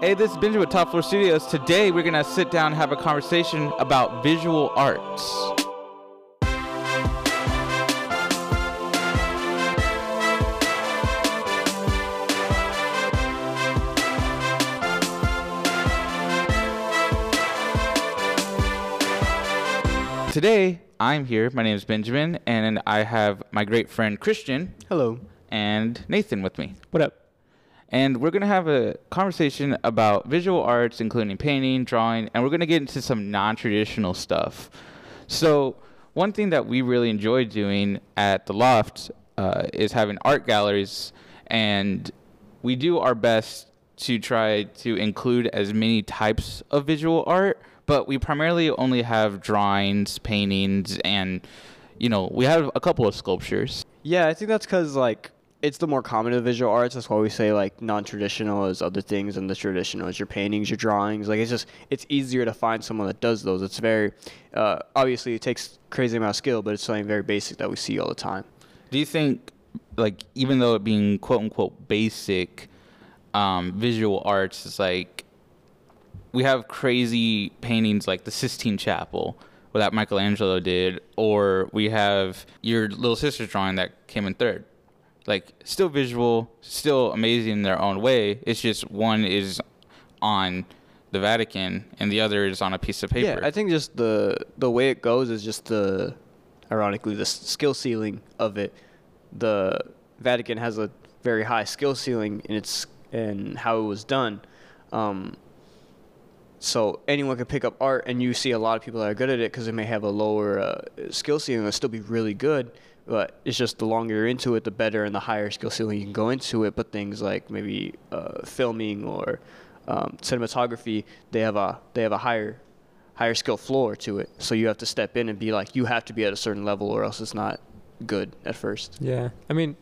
Hey, this is Benjamin with Top Floor Studios. Today we're gonna sit down and have a conversation about visual arts. Today I'm here. My name is Benjamin, and I have my great friend Christian Hello. and Nathan with me. What up? And we're going to have a conversation about visual arts, including painting, drawing, and we're going to get into some non traditional stuff. So, one thing that we really enjoy doing at the Loft uh, is having art galleries, and we do our best to try to include as many types of visual art, but we primarily only have drawings, paintings, and you know, we have a couple of sculptures. Yeah, I think that's because like it's the more common of visual arts. That's why we say like non-traditional is other things, and the traditional is your paintings, your drawings. Like it's just it's easier to find someone that does those. It's very uh, obviously it takes crazy amount of skill, but it's something very basic that we see all the time. Do you think, like, even though it being quote unquote basic, um, visual arts is like, we have crazy paintings like the Sistine Chapel that Michelangelo did, or we have your little sister's drawing that came in third. Like, still visual, still amazing in their own way. It's just one is on the Vatican and the other is on a piece of paper. Yeah, I think just the the way it goes is just the, ironically, the skill ceiling of it. The Vatican has a very high skill ceiling in its in how it was done. Um, so anyone can pick up art, and you see a lot of people that are good at it because they may have a lower uh, skill ceiling and still be really good. But it's just the longer you're into it, the better and the higher skill ceiling you can go into it. But things like maybe uh, filming or um, cinematography, they have a they have a higher higher skill floor to it. So you have to step in and be like, you have to be at a certain level, or else it's not good at first. Yeah, I mean,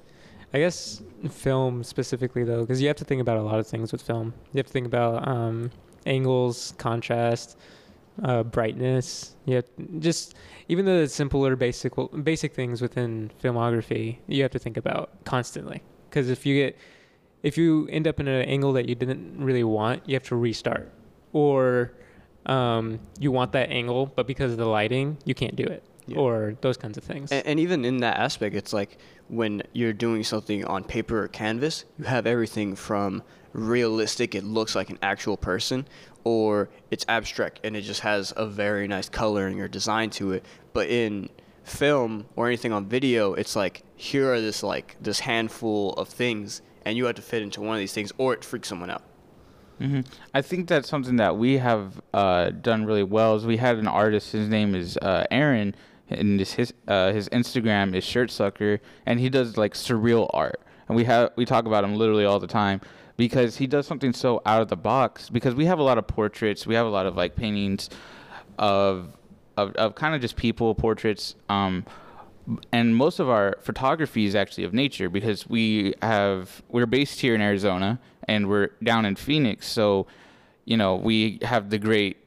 I guess film specifically though, because you have to think about a lot of things with film. You have to think about um, angles, contrast, uh, brightness. You have just even though it's simpler, basic basic things within filmography, you have to think about constantly. Because if you get if you end up in an angle that you didn't really want, you have to restart, or um, you want that angle, but because of the lighting, you can't do it, Yeah. or those kinds of things. And, and even in that aspect, it's like when you're doing something on paper or canvas, you have everything from realistic, it looks like an actual person, or it's abstract and it just has a very nice coloring or design to it. But in film or anything on video, it's like here are this like this handful of things, and you have to fit into one of these things, or it freaks someone out. hmm I think that's something that we have uh, done really well. Is we had an artist. His name is uh, Aaron, and his his, uh, his Instagram is Shirt Sucker, and he does like surreal art. And we have we talk about him literally all the time because he does something so out of the box. Because we have a lot of portraits, we have a lot of like paintings of of, of kind of just people portraits. Um, and most of our photography is actually of nature because we have we're based here in Arizona and we're down in Phoenix, so you know we have the great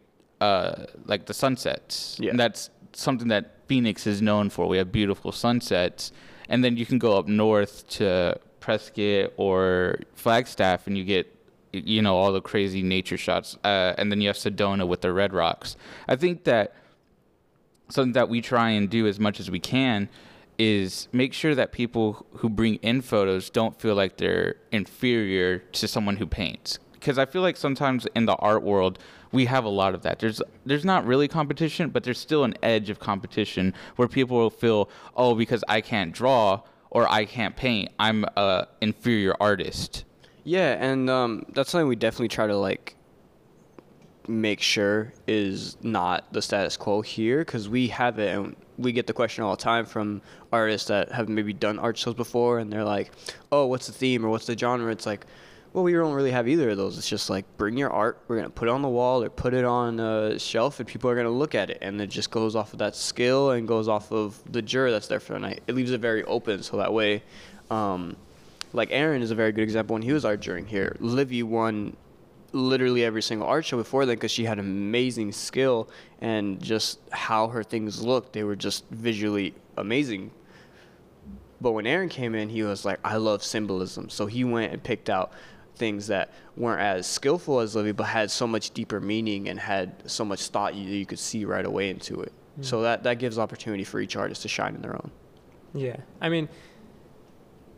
uh, like the sunsets. Yeah. And that's something that Phoenix is known for. We have beautiful sunsets, and then you can go up north to Prescott or Flagstaff, and you get you know all the crazy nature shots. Uh, and then you have Sedona with the red rocks. I think that something that we try and do as much as we can is make sure that people who bring in photos don't feel like they're inferior to someone who paints because i feel like sometimes in the art world we have a lot of that there's there's not really competition but there's still an edge of competition where people will feel oh because i can't draw or i can't paint i'm a inferior artist Yeah, and um, that's something we definitely try to like make sure is not the status quo here because we have it and we get the question all the time from artists that have maybe done art shows before and they're like, "Oh, what's the theme or what's the genre?" It's like, well, we don't really have either of those. It's just like bring your art, we're gonna put it on the wall or put it on a shelf, and people are gonna look at it, and it just goes off of that skill and goes off of the juror that's there for the night. It leaves it very open, so that way, um, like Aaron is a very good example when he was art juring here. Livy won literally every single art show before then because she had amazing skill and just how her things looked, they were just visually amazing. But when Aaron came in, he was like, I love symbolism. So he went and picked out things that weren't as skillful as Livy, but had so much deeper meaning and had so much thought you, you could see right away into it. Mm. So that that gives opportunity for each artist to shine in their own. Yeah, I mean,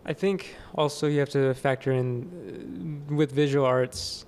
I think also you have to factor in uh, with visual arts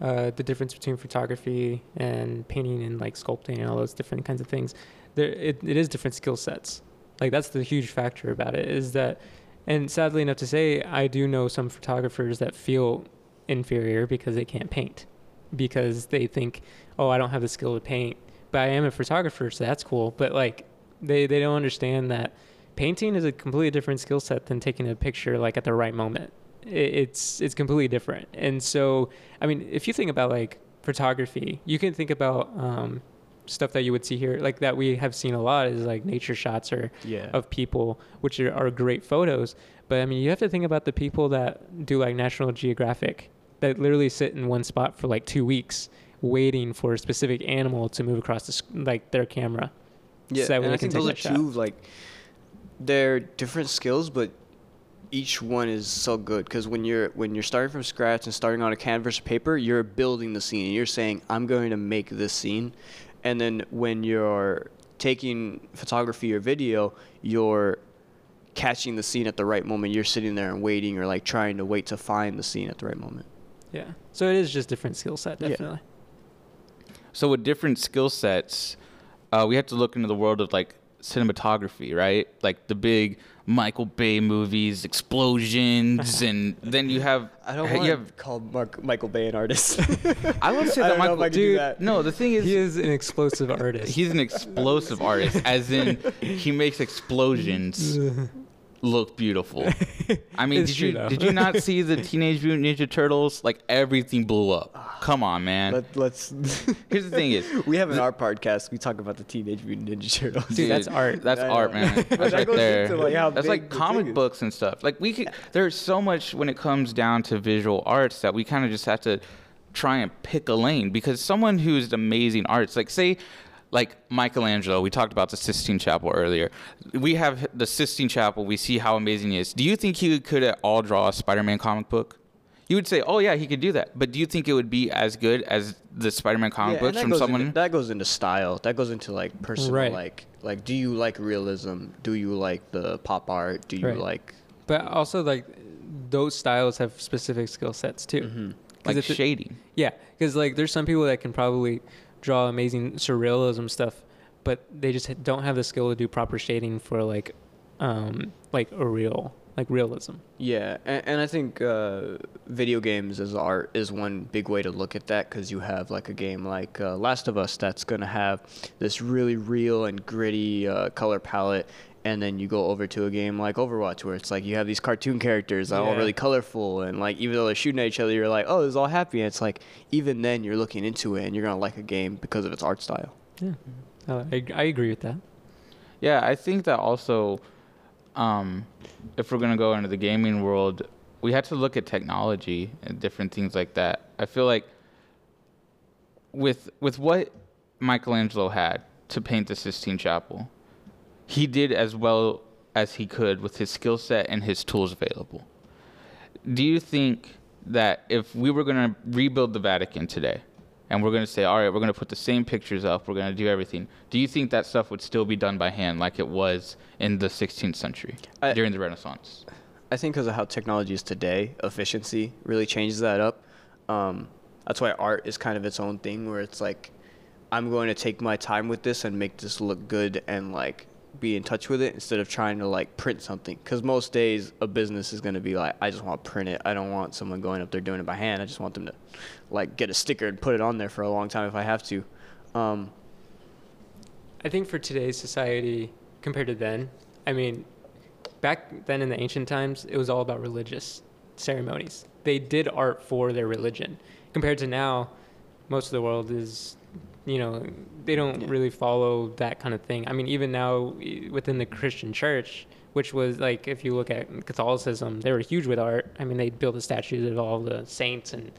uh, the difference between photography and painting and like sculpting and all those different kinds of things. There, it, it is different skill sets. Like that's the huge factor about it is that, and sadly enough to say, I do know some photographers that feel inferior because they can't paint, because they think, oh, I don't have the skill to paint, but I am a photographer, so that's cool. But like, they they don't understand that painting is a completely different skill set than taking a picture like at the right moment. It's it's completely different. And so, I mean, if you think about like photography, you can think about um, stuff that you would see here, like that we have seen a lot is like nature shots or Yeah. of people, which are, are great photos. But I mean, you have to think about the people that do like National Geographic that literally sit in one spot for like two weeks waiting for a specific animal to move across the, sc- like their camera. Yeah, so and I can think those are shot. two like they're different skills, but each one is so good because when you're when you're starting from scratch and starting on a canvas of paper, you're building the scene. You're saying, "I'm going to make this scene," and then when you're taking photography or video, you're catching the scene at the right moment. You're sitting there and waiting, or like trying to wait to find the scene at the right moment. Yeah. So it is just different skill set, Yeah. definitely. So with different skill sets, uh, we have to look into the world of like cinematography, right? Like the big Michael Bay movies, explosions, and then you have I don't want you have. to call Mark, Michael Bay an artist. I would say I that don't know Michael. if I can do Dude, that. No, the thing is, He is an explosive artist. he's an explosive artist, as in he makes explosions look beautiful. I mean, It's did you though. did you not see the Teenage Mutant Ninja Turtles? Like everything blew up. Come on, man. Let, let's. Here's the thing: is we have in our podcast we talk about the Teenage Mutant Ninja Turtles. Dude, that's art. That's I art, know. man. That's that right there. like, That's like the comic books and stuff. Like we could. There's so much when it comes down to visual arts that we kind of just have to try and pick a lane because someone who's amazing arts, like say. Like Michelangelo, we talked about the Sistine Chapel earlier. We have the Sistine Chapel. We see how amazing it is. Do you think he could at all draw a Spider-Man comic book? You would say, "Oh yeah, he could do that." But do you think it would be as good as the Spider-Man comic Yeah, books from someone? Into, that goes into style. That goes into like personal, Right. like like do you like realism? Do you like the pop art? Do you Right. like But also, like, those styles have specific skill sets too. Mhm. 'Cause like if it- shading. Yeah, because like there's some people that can probably draw amazing surrealism stuff, but they just don't have the skill to do proper shading for like, um, like a real like realism. Yeah, and, and I think uh, video games as art is one big way to look at that because you have like a game like uh, Last of Us that's gonna have this really real and gritty uh, color palette, and then you go over to a game like Overwatch where it's like you have these cartoon characters that are all really colorful and like even though they're shooting at each other, you're like, oh, this is all happy. And it's like even then you're looking into it and you're gonna like a game because of its art style. Yeah, uh, I, I agree with that. Yeah, I think that also, um, if we're gonna go into the gaming world, we have to look at technology and different things like that. I feel like with with what Michelangelo had to paint the Sistine Chapel, he did as well as he could with his skill set and his tools available. Do you think that if we were gonna rebuild the Vatican today, and we're gonna say, all right, we're gonna put the same pictures up, we're gonna do everything. Do you think that stuff would still be done by hand like it was in the 16th century I- during the Renaissance? I think because of how technology is today, efficiency really changes that up. Um, that's why art is kind of its own thing, where it's like, I'm going to take my time with this and make this look good and like be in touch with it instead of trying to like print something. Because most days a business is going to be like, I just want to print it. I don't want someone going up there doing it by hand. I just want them to like get a sticker and put it on there for a long time if I have to. Um, I think for today's society compared to then, I mean, back then in the ancient times, it was all about religious ceremonies. They did art for their religion. Compared to now, most of the world is, you know, they don't Yeah. really follow that kind of thing. I mean, even now within the Christian church, which was like, if you look at Catholicism, they were huge with art. I mean, they built the statues of all the saints and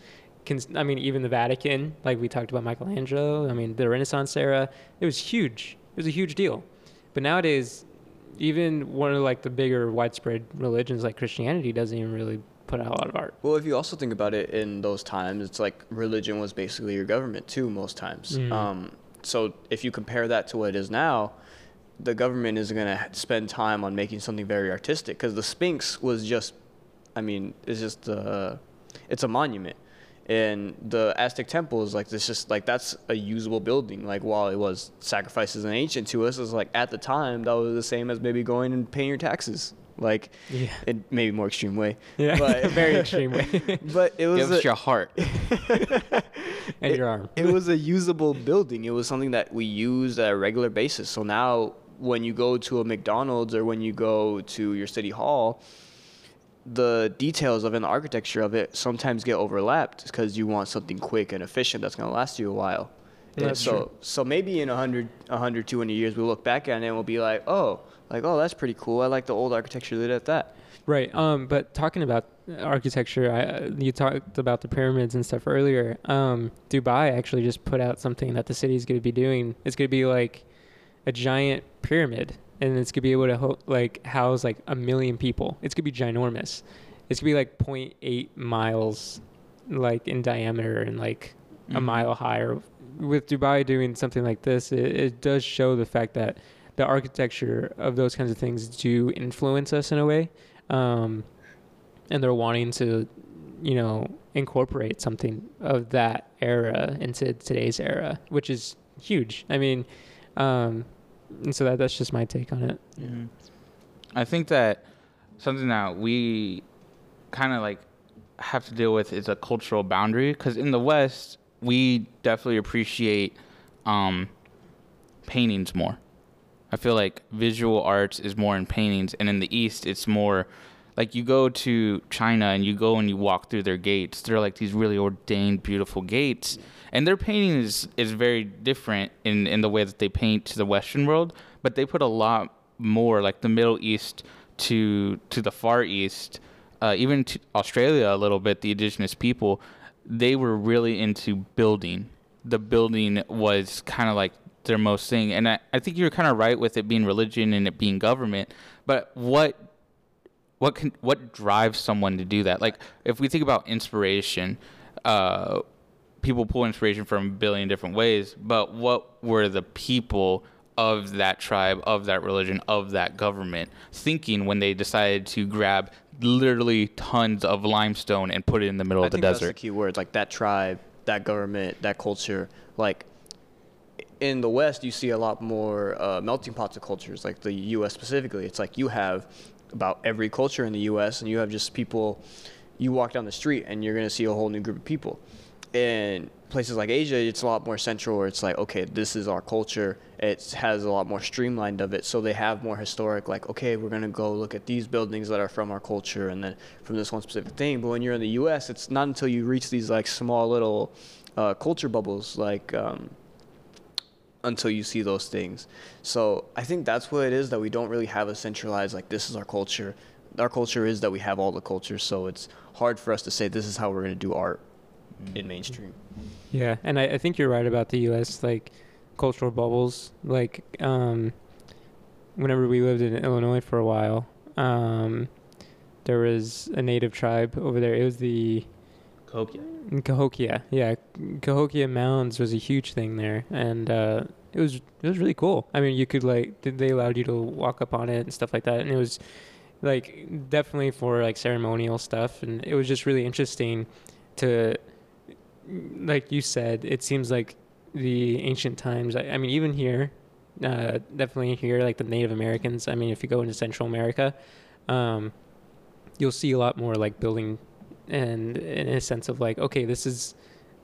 I mean, even the Vatican, like we talked about Michelangelo. I mean, the Renaissance era, it was huge. It was a huge deal. But nowadays, even one of like the bigger widespread religions like Christianity doesn't even really put out a lot of art. Well, if you also think about it in those times, it's like religion was basically your government too, most times. Mm. Um, so if you compare that to what it is now, the government is going to spend time on making something very artistic because the Sphinx was just, I mean, it's just, uh, it's a monument. And the Aztec temple is like this, just like that's a usable building. Like while it was sacrifices and ancient to us, it's like at the time that was the same as maybe going and paying your taxes. Like Yeah. in maybe more extreme way. Yeah, But- very extreme way. But it was Give us a, your heart. and it, your arm. it was a usable building. It was something that we used at a regular basis. So now when you go to a McDonald's or when you go to your city hall, the details of it and the architecture of it sometimes get overlapped because you want something quick and efficient that's going to last you a while. And That's so true. so maybe in 100 100 200 years we look back at it and we'll be like, "Oh, like oh, that's pretty cool. I like the old architecture that at that." Right. Um, but talking about architecture, I, uh, you talked about the pyramids and stuff earlier. Um, Dubai actually just put out something that the city is going to be doing. It's going to be like a giant pyramid, and it's going to be able to ho- like house like a million people. It's going to be ginormous. It's going to be like 0.8 miles, like in diameter and like a Mhm. mile high. Or with Dubai doing something like this, it, it does show the fact that the architecture of those kinds of things do influence us in a way um, and they're wanting to, you know, incorporate something of that era into today's era, which is huge. I mean, um, and so that that's just my take on it. Mhm. I think that something that we kind of like have to deal with is a cultural boundary because in the West we definitely appreciate um, paintings more. I feel like visual arts is more in paintings, and in the East it's more like you go to China and you go and you walk through their gates. They're like these really ordained, beautiful gates, and their painting is is very different in in the way that they paint to the Western world. But they put a lot more, like the Middle East to to the Far East, uh, even to Australia a little bit. The indigenous people, they were really into building. The building was kind of like their most thing, and I, I think you're kind of right with it being religion and it being government. But what what can what drives someone to do that like if we think about inspiration uh people pull inspiration from a billion different ways but what were the people of that tribe of that religion of that government thinking when they decided to grab literally tons of limestone and put it in the middle I of the think that's the desert key words, like that tribe, that government, that culture. Like in the West, you see a lot more uh, melting pots of cultures, like the U.S. specifically. It's like you have about every culture in the U.S. and you have just people. You walk down the street and you're gonna see a whole new group of people. In places like Asia, it's a lot more central, where it's like, okay, this is our culture. It has a lot more streamlined of it, so they have more historic. Like, okay, we're gonna go look at these buildings that are from our culture, and then from this one specific thing. But when you're in the U.S., it's not until you reach these like small little uh, culture bubbles, like. Um, until you see those things. So I think that's what it is that we don't really have a centralized like this is our culture. Our culture is that we have all the cultures, so it's hard for us to say this is how we're going to do art in mainstream. Yeah, and I, I think you're right about the U.S. like cultural bubbles. Like, um, whenever we lived in Illinois for a while, um, there was a native tribe over there. It was the Cahokia. Cahokia, yeah, Cahokia Mounds was a huge thing there, and uh, it was it was really cool. I mean, you could like they allowed you to walk up on it and stuff like that, and it was like definitely for like ceremonial stuff, and it was just really interesting to, like you said, it seems like the ancient times. I, I mean, even here, uh, definitely here, like the Native Americans. I mean, if you go into Central America, um, you'll see a lot more like building and in a sense of like okay this is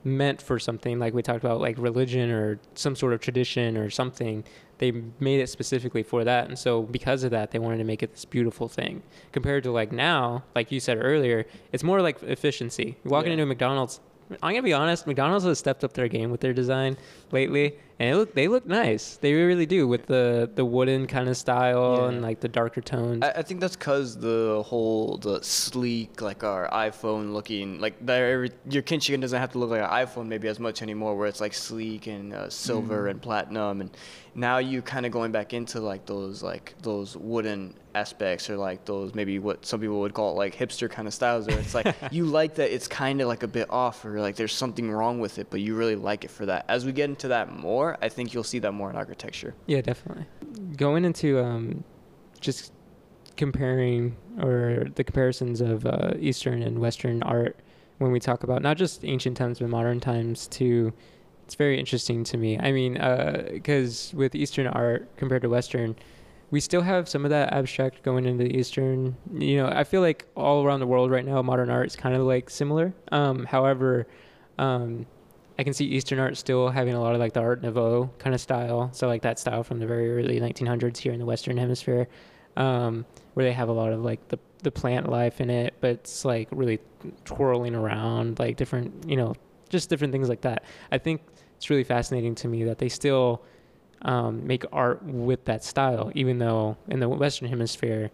meant for something like we talked about like religion or some sort of tradition or something they made it specifically for that. And so because of that they wanted to make it this beautiful thing. Compared to like now like you said earlier it's more like efficiency. Walking Yeah. into a mcdonald's i'm gonna be honest mcdonald's has stepped up their game with their design lately and it look, they look nice. They really do with the the wooden kind of style Yeah. and like the darker tones. I, I think that's because the whole the sleek like our iPhone looking like your kin chicken doesn't have to look like an iPhone maybe as much anymore where it's like sleek and uh, silver and platinum and now you kind of going back into like those like those wooden aspects or like those maybe what some people would call it like hipster kind of styles where it's like you like that it's kind of like a bit off or like there's something wrong with it but you really like it for that as we get into that more i think you'll see that more in architecture Yeah, definitely. Going into um, just comparing or the comparisons of uh, Eastern and Western art when we talk about not just ancient times but modern times too, it's very interesting to me. I mean, because with Eastern art compared to Western, we still have some of that abstract going into the Eastern. You know, I feel like all around the world right now, modern art is kind of like similar. Um, however, um, I can see Eastern art still having a lot of like the Art Nouveau kind of style. So like that style from the very early 1900s here in the Western Hemisphere, um, where they have a lot of like the the plant life in it, but it's like really twirling around, like different, you know, just different things like that. I think it's really fascinating to me that they still um, make art with that style, even though in the Western Hemisphere,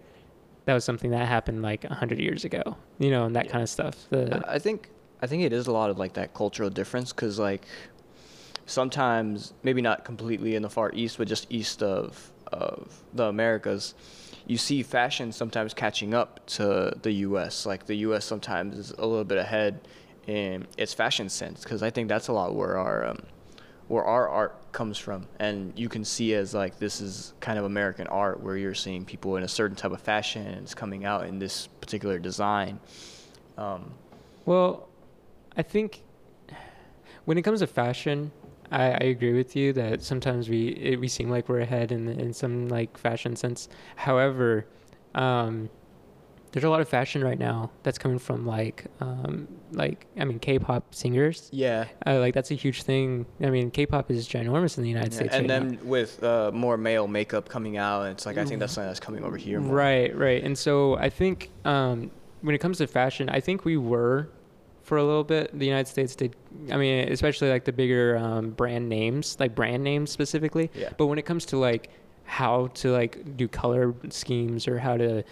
that was something that happened like hundred years ago, you know, and that Yeah. kind of stuff. The I think I think it is a lot of like that cultural difference because like sometimes maybe not completely in the far east, but just east of of the Americas, you see fashion sometimes catching up to the U.S. Like the U.S. sometimes is a little bit ahead in its fashion sense because I think that's a lot where our um, where our art comes from, and you can see as like this is kind of American art where you're seeing people in a certain type of fashion and it's coming out in this particular design. Um, Well, I think when it comes to fashion, I, I agree with you that sometimes we it, we seem like we're ahead in in some like fashion sense. However, um, there's a lot of fashion right now that's coming from like um, like I mean K-pop singers. yeah, Uh, like that's a huge thing. I mean K-pop is ginormous in the United Yeah, States. and right now. then with uh, more male makeup coming out, it's like I think that's something that's coming over here. More. Right, right. And so I think um, when it comes to fashion, I think we were for a little bit. The United States did. I mean, especially like the bigger um, brand names, like brand names specifically. Yeah. But when it comes to like how to like do color schemes or how to,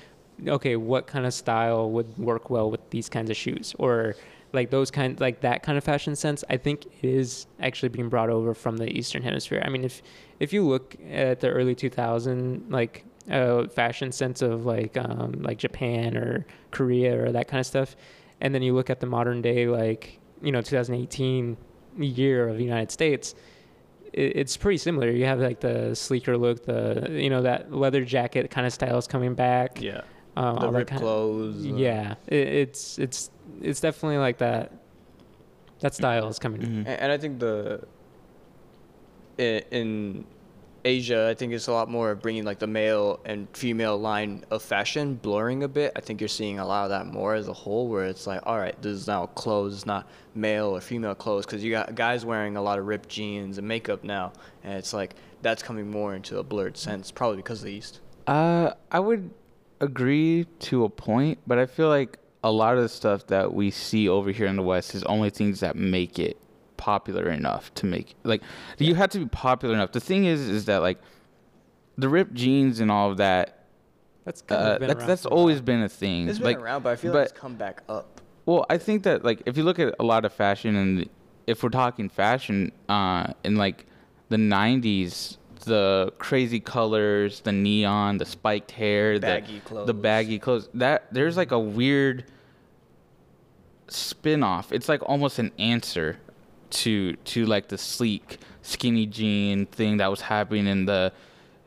okay, what kind of style would work well with these kinds of shoes? Or like those kind like that kind of fashion sense i think is actually being brought over from the eastern hemisphere. I mean if if you look at the early 2000 like uh, fashion sense of like um, like japan or korea or that kind of stuff and then you look at the modern day like you know 2018 year of the united states it's pretty similar. You have like the sleeker look the you know that leather jacket kind of style is coming back. Yeah. Um, The all that ripped kind clothes. uh, yeah, it, it's it's it's definitely like that. That style is coming. Mhm. And, and I think the in, in Asia, I think it's a lot more of bringing like the male and female line of fashion blurring a bit. I think you're seeing a lot of that more as a whole, where it's like, all right, this is now clothes, it's not male or female clothes, because you got guys wearing a lot of ripped jeans and makeup now, and it's like that's coming more into a blurred sense, probably because of the East. Uh, I would agree to a point, but I feel like a lot of the stuff that we see over here in the West is only things that make it popular enough to make like you have to be popular enough. The thing is, is that like the ripped jeans and all of that. That's kind Uh, of been that's that's for a while. always been a thing. It's been like, around, but I feel but- like it's come back up. Well, I think that like if you look at a lot of fashion and if we're talking fashion, uh, in like the '90s, the crazy colors, the neon, the spiked hair, Baggy the, clothes. the baggy clothes. That there's like a weird spin-off. It's like almost an answer to to like the sleek, skinny jean thing that was happening in the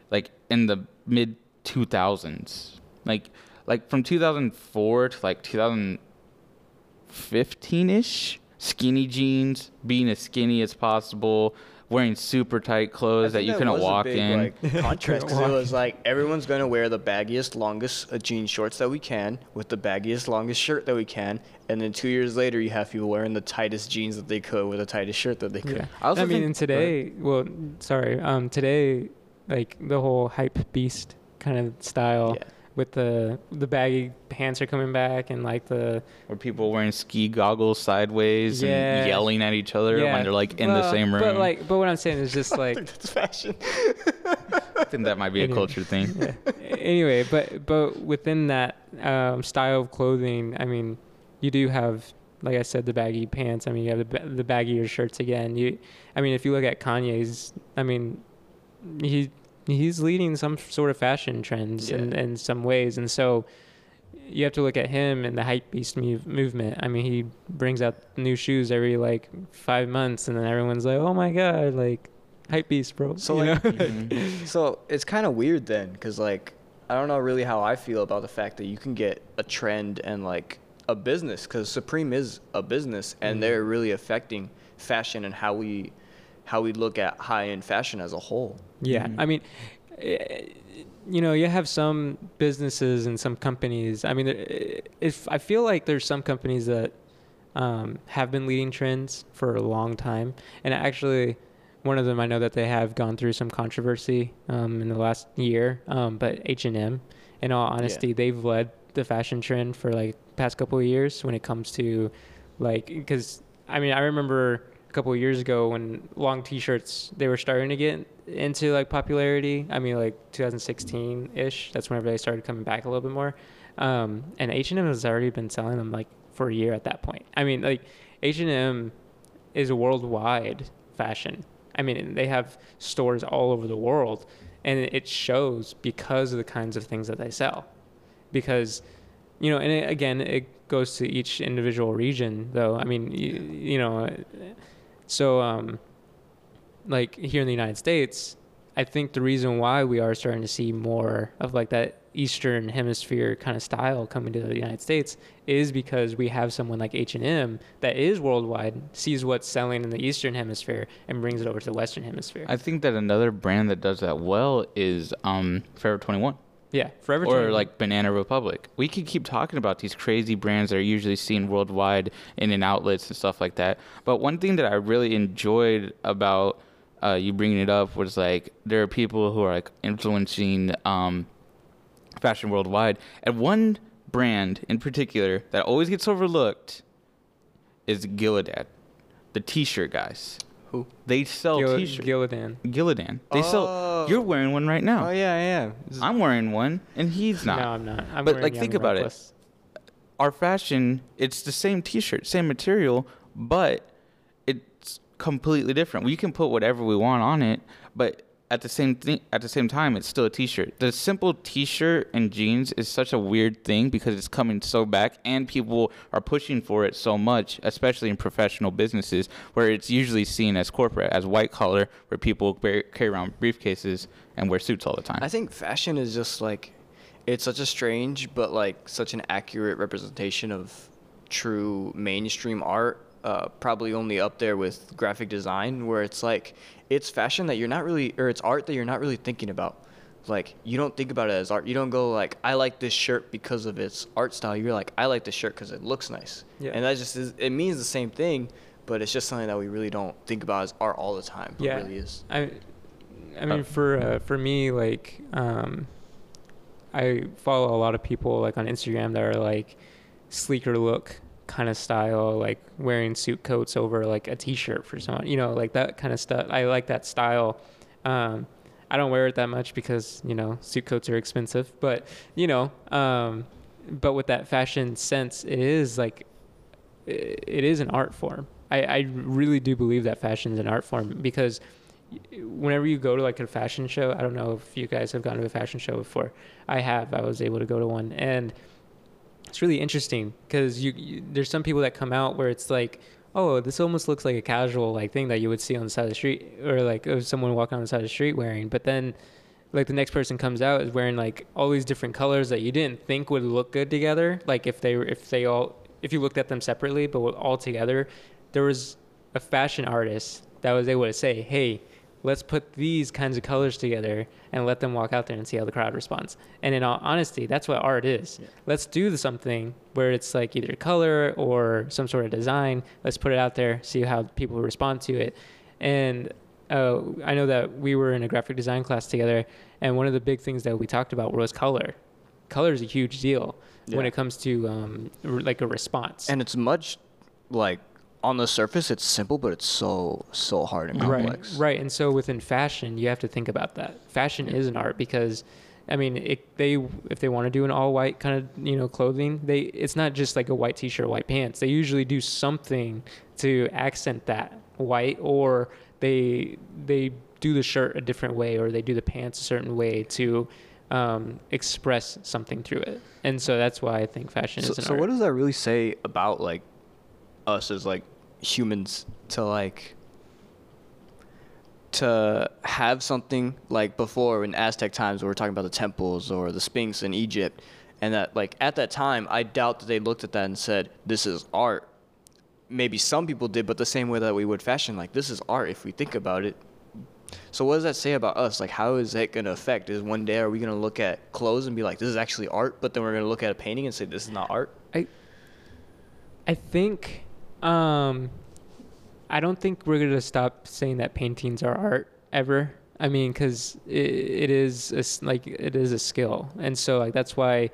like in the mid 2000s. Like like from 2004 to like 2015ish, skinny jeans, being as skinny as possible, wearing super tight clothes that you couldn't was walk big, in. Like, contrast because it was like everyone's gonna wear the baggiest, longest uh, jean shorts that we can with the baggiest, longest shirt that we can, and then two years later you have people wearing the tightest jeans that they could with the tightest shirt that they could. Yeah. I also I mean, think- and today, well, sorry, um, today, like the whole hype beast kind of style Yeah. With the the baggy pants are coming back and like the Where people wearing ski goggles sideways Yeah. and yelling at each other yeah. when they're like in the same room. But like, but what I'm saying is just like That's fashion. I think that might be a Anyway. culture thing. yeah. anyway, but but within that um, style of clothing, I mean, you do have, like I said, the baggy pants. I mean, you have the the baggier shirts again. You, I mean, if you look at Kanye's, I mean, he he's leading some sort of fashion trends in, Yeah. in some ways, and so you have to look at him and the hype beast move, movement. I mean, he brings out new shoes every like five months, and then everyone's like, "Oh my god!" Like hype beast, bro. So, You like-? Mhm. So it's kind of weird then, because like I don't know really how I feel about the fact that you can get a trend and like a business, because Supreme is a business, and Mhm. they're really affecting fashion and how we how we look at high end fashion as a whole. Yeah, Mhm. I mean, eh, you know, you have some businesses and some companies. I mean, eh, if I feel like there's some companies that um, have been leading trends for a long time, and actually, one of them I know that they have gone through some controversy um, in the last year. Um, but H and M, in all honesty, they've led the fashion trend for like past couple of years when it comes to like because I mean I remember a couple years ago when long t-shirts they were starting to get into like popularity. I mean like 2016-ish that's whenever they started coming back a little bit more. Um, and h&m has already been selling them like for a year at that point. I mean like h&m is a worldwide fashion. I mean they have stores all over the world and it shows because of the kinds of things that they sell. Because you know and it, again it goes to each individual region though. I mean you, you know so, um, like here in the United States, I think the reason why we are starting to see more of like that Eastern Hemisphere kind of style coming to the United States is because we have someone like H and M that is worldwide, sees what's selling in the Eastern Hemisphere, and brings it over to the Western Hemisphere. I think that another brand that does that well is um, Forever 21 yeah, Forever or 21. like Banana Republic. We could keep talking about these crazy brands that are usually seen worldwide in in outlets and stuff like that. But one thing that I really enjoyed about uh, you bringing it up was like there are people who are like influencing um, fashion worldwide, and one brand in particular that always gets overlooked is Gillidan, the T-shirt guys. Who? They sell Gil- T-shirts. Gillidan. Gillidan. They sell. Oh. You're wearing one right now. Oh yeah, yeah. I'm wearing one, and he's not. No, I'm not. I'm But, like, think and about it. Our fashion, it's the same T-shirt, same material, but it's completely different. We can put whatever we want on it, but at the same thing, at the same time, it's still a T-shirt. The simple T-shirt and jeans is such a weird thing because it's coming so back, and people are pushing for it so much, especially in professional businesses where it's usually seen as corporate, as white collar, where people bear, carry around briefcases and wear suits all the time. I think fashion is just like it's such a strange but like such an accurate representation of true mainstream art. Uh, probably only up there with graphic design, where it's like it's fashion that you're not really, or it's art that you're not really thinking about. Like you don't think about it as art. You don't go like, I like this shirt because of its art style. You're like, I like this shirt because it looks nice. Yeah. And that just is, it means the same thing, but it's just something that we really don't think about as art all the time. But Yeah. it really is. I, I mean, for uh, for me, like, um, I follow a lot of people like on Instagram that are like sleeker look kind of style, like wearing suit coats over like a t-shirt for someone, you know, like that kind of stuff. I like that style. Um, I don't wear it that much because you know suit coats are expensive, but you know, um, but with that fashion sense, it is like it is an art form. I, I really do believe that fashion is an art form because whenever you go to like a fashion show, I don't know if you guys have gone to a fashion show before. I have. I was able to go to one, and it's really interesting because you, you there's some people that come out where it's like, oh, this almost looks like a casual like thing that you would see on the side of the street, or like someone walking on the side of the street wearing. But then, like the next person comes out is wearing like all these different colors that you didn't think would look good together. Like if they if they all if you looked at them separately, but all together, there was a fashion artist that was able to say, hey let's put these kinds of colors together and let them walk out there and see how the crowd responds. And in all honesty, that's what art is. Yeah. Let's do something where it's like either color or some sort of design. Let's put it out there, see how people respond to it. And uh, I know that we were in a graphic design class together, and one of the big things that we talked about was color. Color is a huge deal when it comes to um, r- like a response. And it's much like on the surface it's simple, but it's so so hard and complex. Right, right. And so within fashion, you have to think about that. Fashion is an art because, I mean, it, they if they want to do an all white kind of you know clothing, they it's not just like a white t-shirt, white pants. They usually do something to accent that white or they they do the shirt a different way or they do the pants a certain way to um, express something through it. And so that's why I think fashion So, is an art. so art. what does that really say about like us as like humans to like to have something like before in Aztec times, we're talking about the temples or the Sphinx in Egypt, and that like at that time, I doubt that they looked at that and said, "This is art." Maybe some people did, but the same way that we would fashion, like this is art if we think about it. So what does that say about us? Like, how is that going to affect? Is one day are we going to look at clothes and be like, "This is actually art," but then we're going to look at a painting and say, "This is not art"? I I think um I don't think we're gonna stop saying that paintings are art ever. I mean, because it, it is a like it is a skill, and so like that's why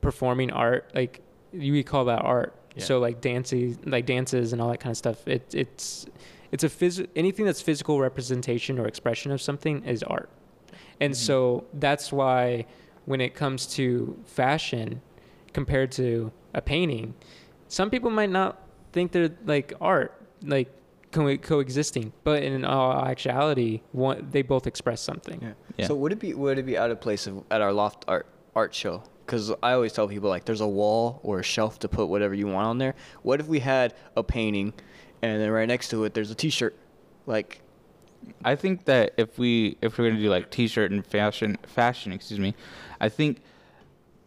performing art, like you we call that art. Yeah. So like dancing, like dances and all that kind of stuff. It it's it's a phys- anything that's physical representation or expression of something is art, and Mhm. so that's why when it comes to fashion, compared to a painting, some people might not think they're like art, like co- coexisting, but in all actuality, one they both express something. Yeah. Yeah. So would it be would it be out of place if, at our loft art art show? Because I always tell people like there's a wall or a shelf to put whatever you want on there. What if we had a painting, and then right next to it there's a T-shirt, like I think that if we if we're gonna do like t-shirt and fashion fashion, excuse me, I think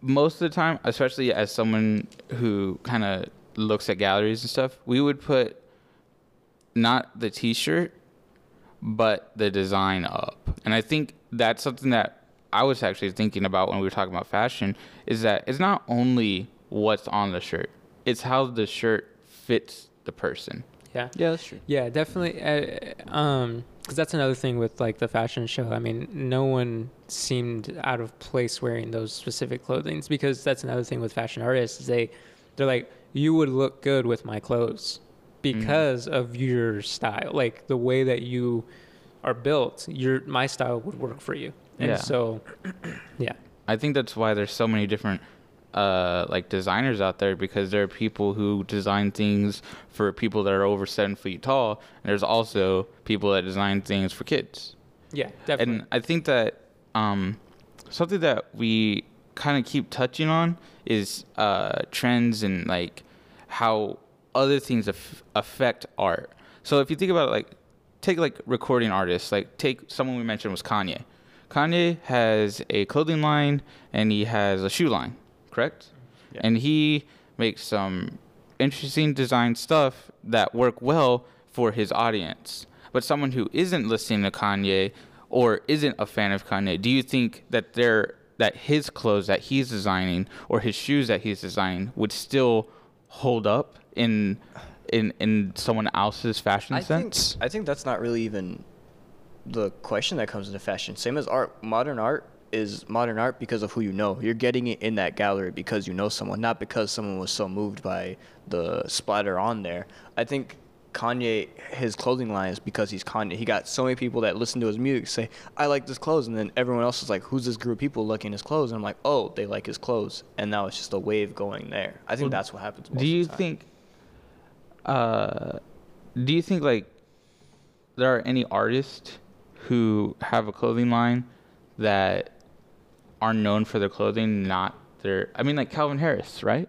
most of the time, especially as someone who kind of looks at galleries and stuff, we would put not the t-shirt, but the design up. And I think that's something that I was actually thinking about when we were talking about fashion is that it's not only what's on the shirt, it's how the shirt fits the person. Yeah. yeah, that's true. Yeah, definitely. Uh, um, because that's another thing with like the fashion show. I mean, no one seemed out of place wearing those specific clothings because that's another thing with fashion artists. They, they're like, you would look good with my clothes because of your style, like the way that you are built. Your my style would work for you, and Yeah. so, yeah, I think that's why there's so many different uh like designers out there because there are people who design things for people that are over seven feet tall and there's also people that design things for kids yeah, definitely. and i think that um something that we kind of keep touching on is uh trends and like how other things aff affect art so if you think about it, like take like recording artists like take someone we mentioned was kanye kanye has a clothing line and he has a shoe line correct Yeah. and he makes some interesting design stuff that work well for his audience. But someone who isn't listening to Kanye or isn't a fan of Kanye, do you think that they're that his clothes that he's designing or his shoes that he's designing would still hold up in in in someone else's fashion I think sense? I think that's not really even the question that comes into fashion. Same as art, modern art is modern art because of who you know. You're getting it in that gallery because you know someone, not because someone was so moved by the splatter on there. I think Kanye, his clothing line is because he's Kanye. He got so many people that listen to his music say, "I like this clothes," and then everyone else is like, "Who's this group of people liking his clothes?" And I'm like, "Oh, they like his clothes," and now it's just a wave going there. I think Well, that's what happens. Most do of you the time. think uh do you think like there are any artists who have a clothing line that are known for their clothing not their i mean like calvin harris right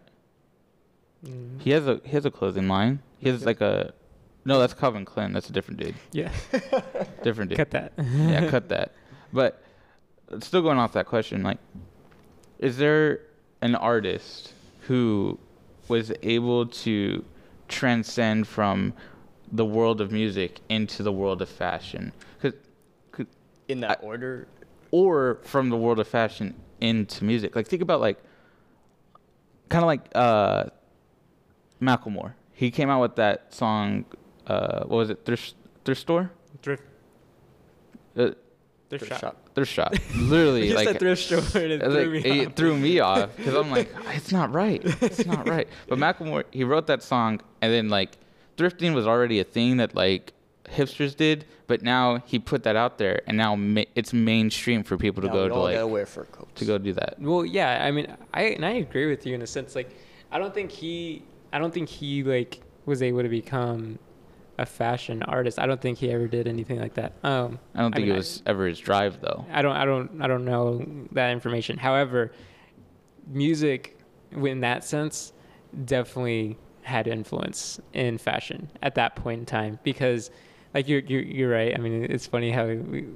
Mm, he has a he has a clothing line he has Okay. like a no that's calvin klein that's a different dude yeah, different dude cut that. yeah, cut that. But still going off that question, like, is there an artist who was able to transcend from the world of music into the world of fashion? 'Cause- 'cause- in that I- order, or from the world of fashion into music? Like, think about like, kind of like uh, Macklemore. He came out with that song. Uh, what was it? Thrift Thrift Store. Thrift, Uh, thrift, Thrift shop. thrift shop. Literally, You like said thrift store and it I threw like, me it off. threw me off because I'm like, it's not right. It's not right. But Macklemore, he wrote that song, and then like, thrifting was already a thing that like hipsters did, but now he put that out there, and now ma- it's mainstream for people to Now go to all like gotta wear fur coats. to go do that. Well, yeah, I mean, I and I agree with you in a sense. Like, I don't think he, I don't think he like was able to become a fashion artist. I don't think he ever did anything like that. Um, I don't I think mean, it was ever his drive though. I don't, I don't, I don't know that information. However, music, in that sense, definitely had influence in fashion at that point in time because, like you're you're, you're right. I mean, it's funny how we,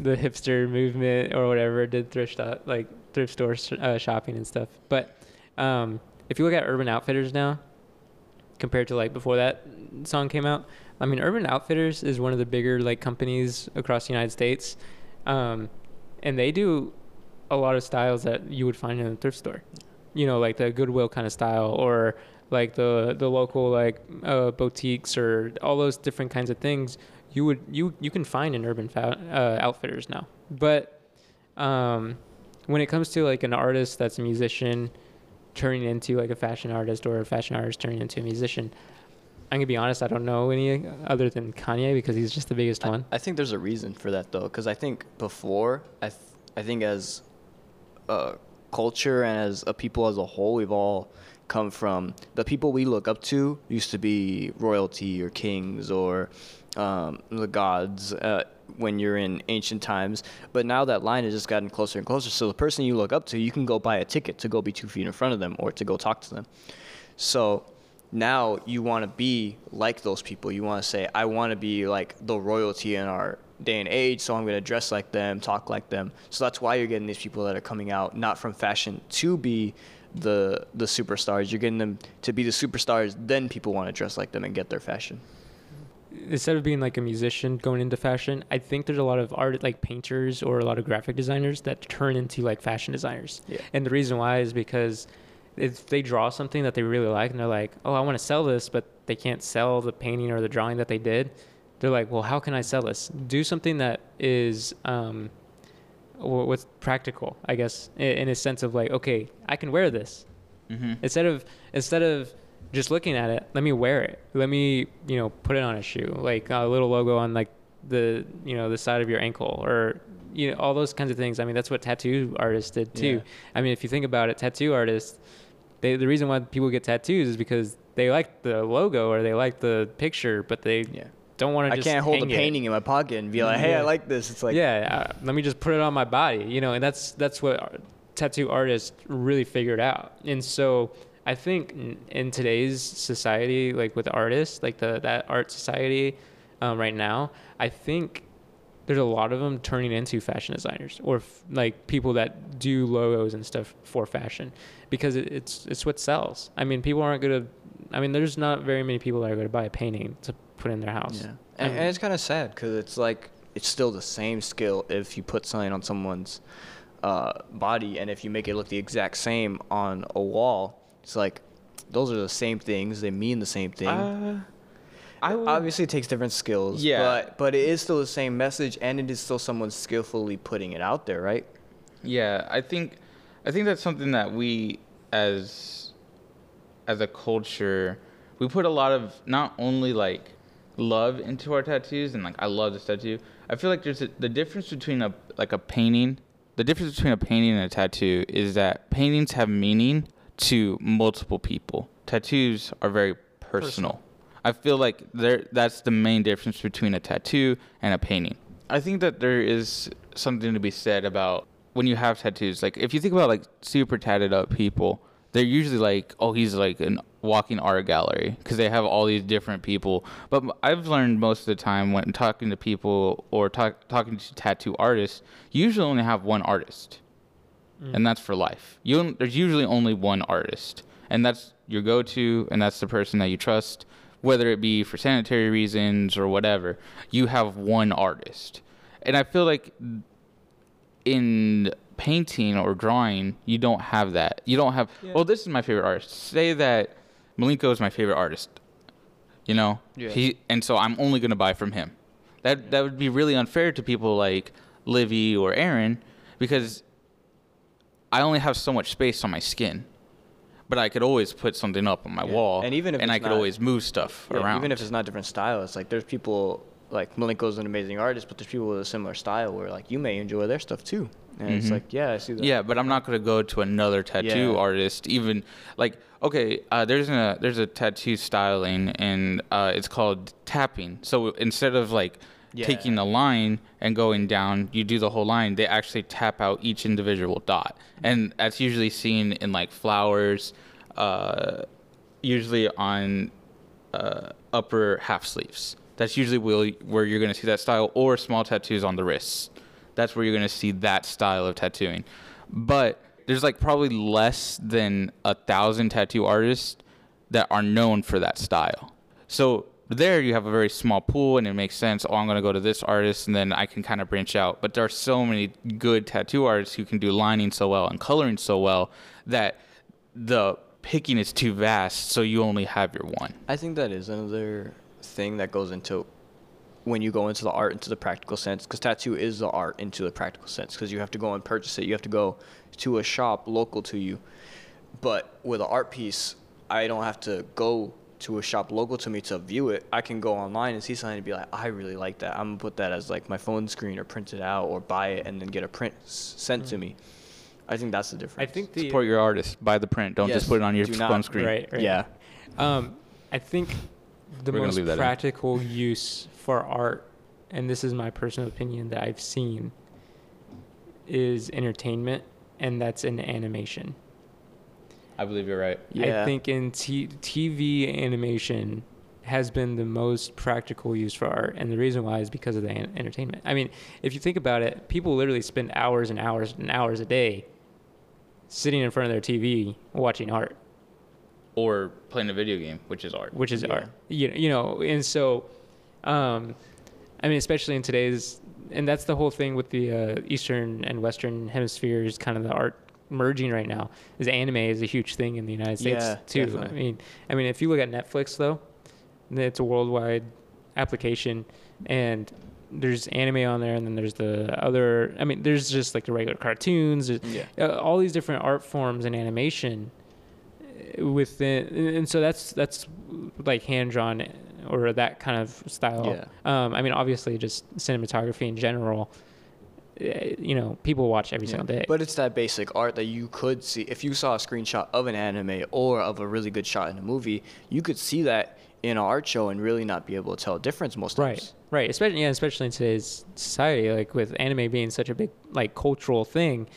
the hipster movement or whatever did thrift shop, like thrift store uh, shopping and stuff. But um, if you look at Urban Outfitters now, compared to like before that song came out, I mean, Urban Outfitters is one of the bigger like companies across the United States, um, and they do a lot of styles that you would find in a thrift store. You know, like the Goodwill kind of style, or like the the local like uh, boutiques, or all those different kinds of things. You would you you can find in Urban fa- uh, Outfitters now, but um, when it comes to like an artist that's a musician turning into like a fashion artist or a fashion artist turning into a musician. I'm gonna be honest, I don't know any other than Kanye because he's just the biggest I, one. I think there's a reason for that though, because I think before, I, th- I think as a culture and as a people as a whole, we've all come from the people we look up to used to be royalty or kings or um, the gods uh, when you're in ancient times. But now that line has just gotten closer and closer. So the person you look up to, you can go buy a ticket to go be two feet in front of them or to go talk to them. So now you want to be like those people. You want to say, I want to be like the royalty in our day and age, so I'm going to dress like them, talk like them. So that's why you're getting these people that are coming out not from fashion to be the the superstars. You're getting them to be the superstars, then people want to dress like them and get their fashion. Instead of being like a musician going into fashion, I think there's a lot of art like painters or a lot of graphic designers that turn into like fashion designers. Yeah. And the reason why is because if they draw something that they really like and they're like, "Oh, I want to sell this," but they can't sell the painting or the drawing that they did, they're like, "Well, how can I sell this?" Do something that is um, what's practical, I guess, in a sense of like, okay, I can wear this Mm-hmm. instead of instead of just looking at it let me wear it let me you know put it on a shoe like a little logo on like the you know the side of your ankle or you know all those kinds of things i mean that's what tattoo artists did too Yeah. i mean if you think about it tattoo artists they the reason why people get tattoos is because they like the logo or they like the picture but they Yeah. don't want to I just can't hold a hang it. painting in my pocket and be like, "Hey, I like this." It's like, yeah, uh, let me just put it on my body, you know, and that's that's what tattoo artists really figured out. And so I think in, in today's society, like with artists, like the that art society um, right now, I think there's a lot of them turning into fashion designers or f- like people that do logos and stuff for fashion because it, it's it's what sells. I mean, people aren't gonna. I mean, there's not very many people that are gonna buy a painting to put in their house. Yeah. And, Um, and it's kind of sad because it's like it's still the same skill if you put something on someone's uh, body and if you make it look the exact same on a wall. It's like those are the same things. They mean the same thing. Uh, I would, Obviously, it takes different skills. Yeah. But but it is still the same message, and it is still someone skillfully putting it out there, right? Yeah, I think I think that's something that we as as a culture we put a lot of not only like love into our tattoos and like I love this tattoo. I feel like there's a, the difference between a like a painting. The difference between a painting and a tattoo is that paintings have meaning to multiple people. Tattoos are very personal. I feel like there that's the main difference between a tattoo and a painting. I think that there is something to be said about when you have tattoos. Like if you think about like super tatted up people, they're usually like, oh, he's like a walking art gallery because they have all these different people. But I've learned most of the time when talking to people or talk, talking to tattoo artists, you usually only have one artist mm. and that's for life. You there's usually only one artist, and that's your go-to, and that's the person that you trust, whether it be for sanitary reasons or whatever. You have one artist, and I feel like in painting or drawing, you don't have that. You don't have. Yeah. Well, this is my favorite artist. Say that Malenko is my favorite artist. You know, Yeah. he and so I'm only gonna buy from him. That that would be really unfair to people like Livy or Aaron, because I only have so much space on my skin, but I could always put something up on my Yeah. wall, And even if and I could not- always move stuff Yeah, around. Even if it's not different style, it's like there's people like Malenko's an amazing artist, but there's people with a similar style where like you may enjoy their stuff too. And it's Mhm. like, yeah, I see that. Yeah, but I'm not gonna go to another tattoo Yeah. artist. Even like, okay, uh, there's a there's a tattoo styling, and uh, it's called tapping. So instead of like Yeah. taking the line and going down, you do the whole line. They actually tap out each individual dot, and that's usually seen in like flowers, uh, usually on uh, upper half sleeves. That's usually where, where you're going to see that style, or small tattoos on the wrists. That's where you're going to see that style of tattooing. But there's like probably less than a thousand tattoo artists that are known for that style. So there you have a very small pool, and it makes sense. Oh, I'm going to go to this artist, and then I can kind of branch out. But there are so many good tattoo artists who can do lining so well and coloring so well that the picking is too vast, so you only have your one. I think that is another thing that goes into when you go into the art into the practical sense because tattoo is the art into the practical sense because you have to go and purchase it you have to go to a shop local to you but with an art piece i don't have to go to a shop local to me to view it i can go online and see something and be like i really like that i'm gonna put that as like my phone screen or print it out or buy it and then get a print s- sent to me i think that's the difference. I think the Support your artist. Buy the print. Don't Yes, just put it on your phone not- screen. Right, right. yeah Um, I think the We're most leave that in. practical use for art, and this is my personal opinion that I've seen, is entertainment, and that's in animation. I believe you're right. Yeah. I think in t- TV animation has been the most practical use for art, and the reason why is because of the an- entertainment. I mean, if you think about it, people literally spend hours and hours and hours a day sitting in front of their TV watching art. Or playing a video game, which is art. which is Yeah. art. You know, you know, and so, um, I mean, especially in today's, and that's the whole thing with the uh, Eastern and Western hemispheres, kind of the art merging right now. Is anime is a huge thing in the United States Yeah, too. definitely. I mean, I mean, if you look at Netflix though, it's a worldwide application, and there's anime on there, and then there's the other. I mean, there's just like the regular cartoons. yeah uh, all these different art forms and animation within and so that's that's like hand drawn or that kind of style Yeah. um i mean obviously just cinematography in general Uh, you know people watch every single day But it's that basic art that you could see. If you saw a screenshot of an anime or of a really good shot in a movie, you could see that in an art show and really not be able to tell a difference most right times. right Right. especially yeah especially in today's society like with anime being such a big like cultural thing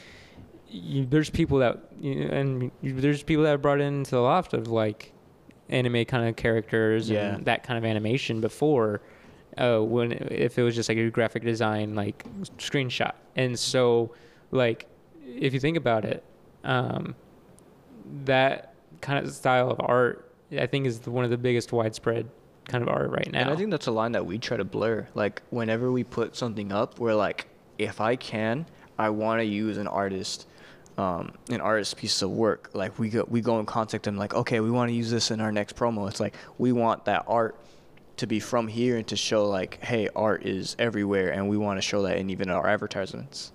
you, there's people that you and you, there's people that are brought into the loft of like anime kind of characters Yeah. and that kind of animation before uh, when if it was just like a graphic design like screenshot and so like if you think about it um, that kind of style of art i think is one of the biggest widespread kind of art right now And I think that's a line that we try to blur. Like whenever we put something up, we're like, if I can, I want to use an artist, um, an artist's piece of work. Like we go, we go and contact them. Like, okay, we want to use this in our next promo. It's like we want that art to be from here and to show like, hey, art is everywhere, and we want to show that in even our advertisements.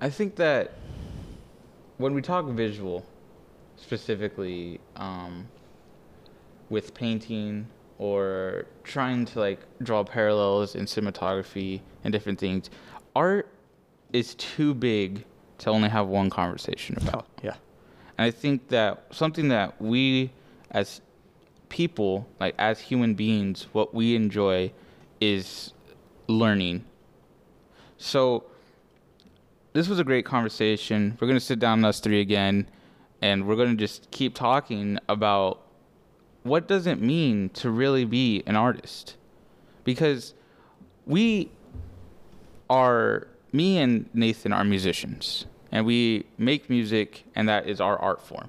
I think that when we talk visual, specifically um, with painting or trying to like draw parallels in cinematography and different things, art is too big to only have one conversation about. Yeah. And I think that something that we as people, like as human beings, what we enjoy is learning. So this was a great conversation. We're going to sit down us three again and we're going to just keep talking about what does it mean to really be an artist? Because we are me and Nathan are musicians and we make music and that is our art form.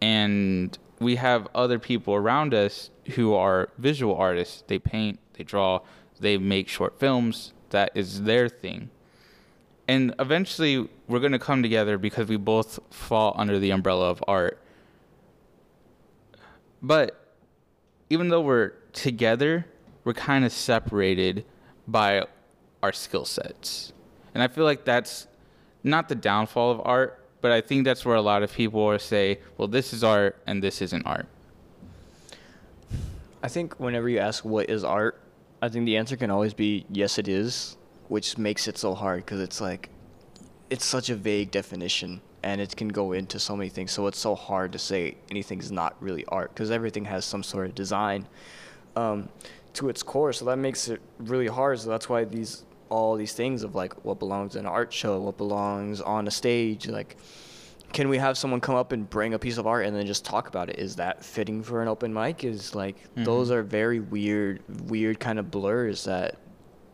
And we have other people around us who are visual artists. They paint, they draw, they make short films. That is their thing. And eventually we're going to come together because we both fall under the umbrella of art. But even though we're together, we're kind of separated by our skill sets. And I feel like that's not the downfall of art, but I think that's where a lot of people say, well, this is art and this isn't art. I think whenever you ask what is art, I think the answer can always be yes, it is, which makes it so hard because it's like, it's such a vague definition and it can go into so many things. So it's so hard to say anything's not really art because everything has some sort of design um, to its core. So that makes it really hard. So that's why these all these things of like what belongs in an art show, what belongs on a stage, like can we have someone come up and bring a piece of art and then just talk about it? Is that fitting for an open mic? Is like Mhm. those are very weird, weird kind of blurs that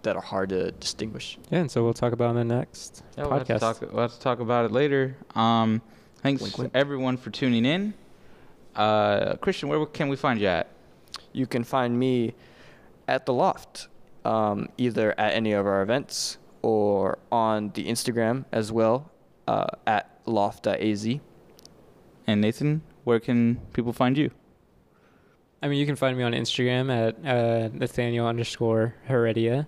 that are hard to distinguish. Yeah, and so we'll talk about in the next Yeah, we'll have, to podcast. talk, we'll have to talk about it later. Um, thanks Wink, wink. everyone for tuning in. Uh, Christian, where can we find you at? You can find me at the Loft, um, either at any of our events or on the Instagram as well uh, at loft.az. And Nathan, where can people find you? I mean, you can find me on Instagram at uh, Nathaniel underscore Heredia.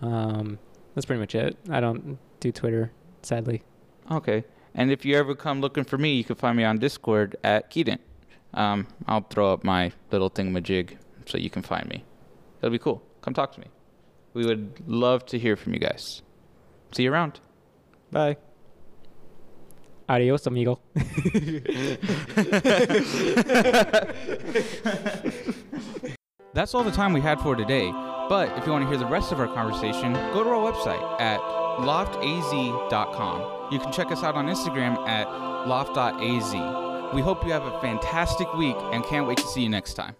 Um, that's pretty much it. I don't do Twitter, sadly. Okay. And if you ever come looking for me, you can find me on Discord at Keaton. Um, I'll throw up my little thingamajig so you can find me. That'll be cool. Come talk to me. We would love to hear from you guys. See you around. Bye. Adios, amigo. That's all the time we had for today. But if you want to hear the rest of our conversation, go to our website at loftaz.com. You can check us out on Instagram at loft.az. We hope you have a fantastic week and can't wait to see you next time.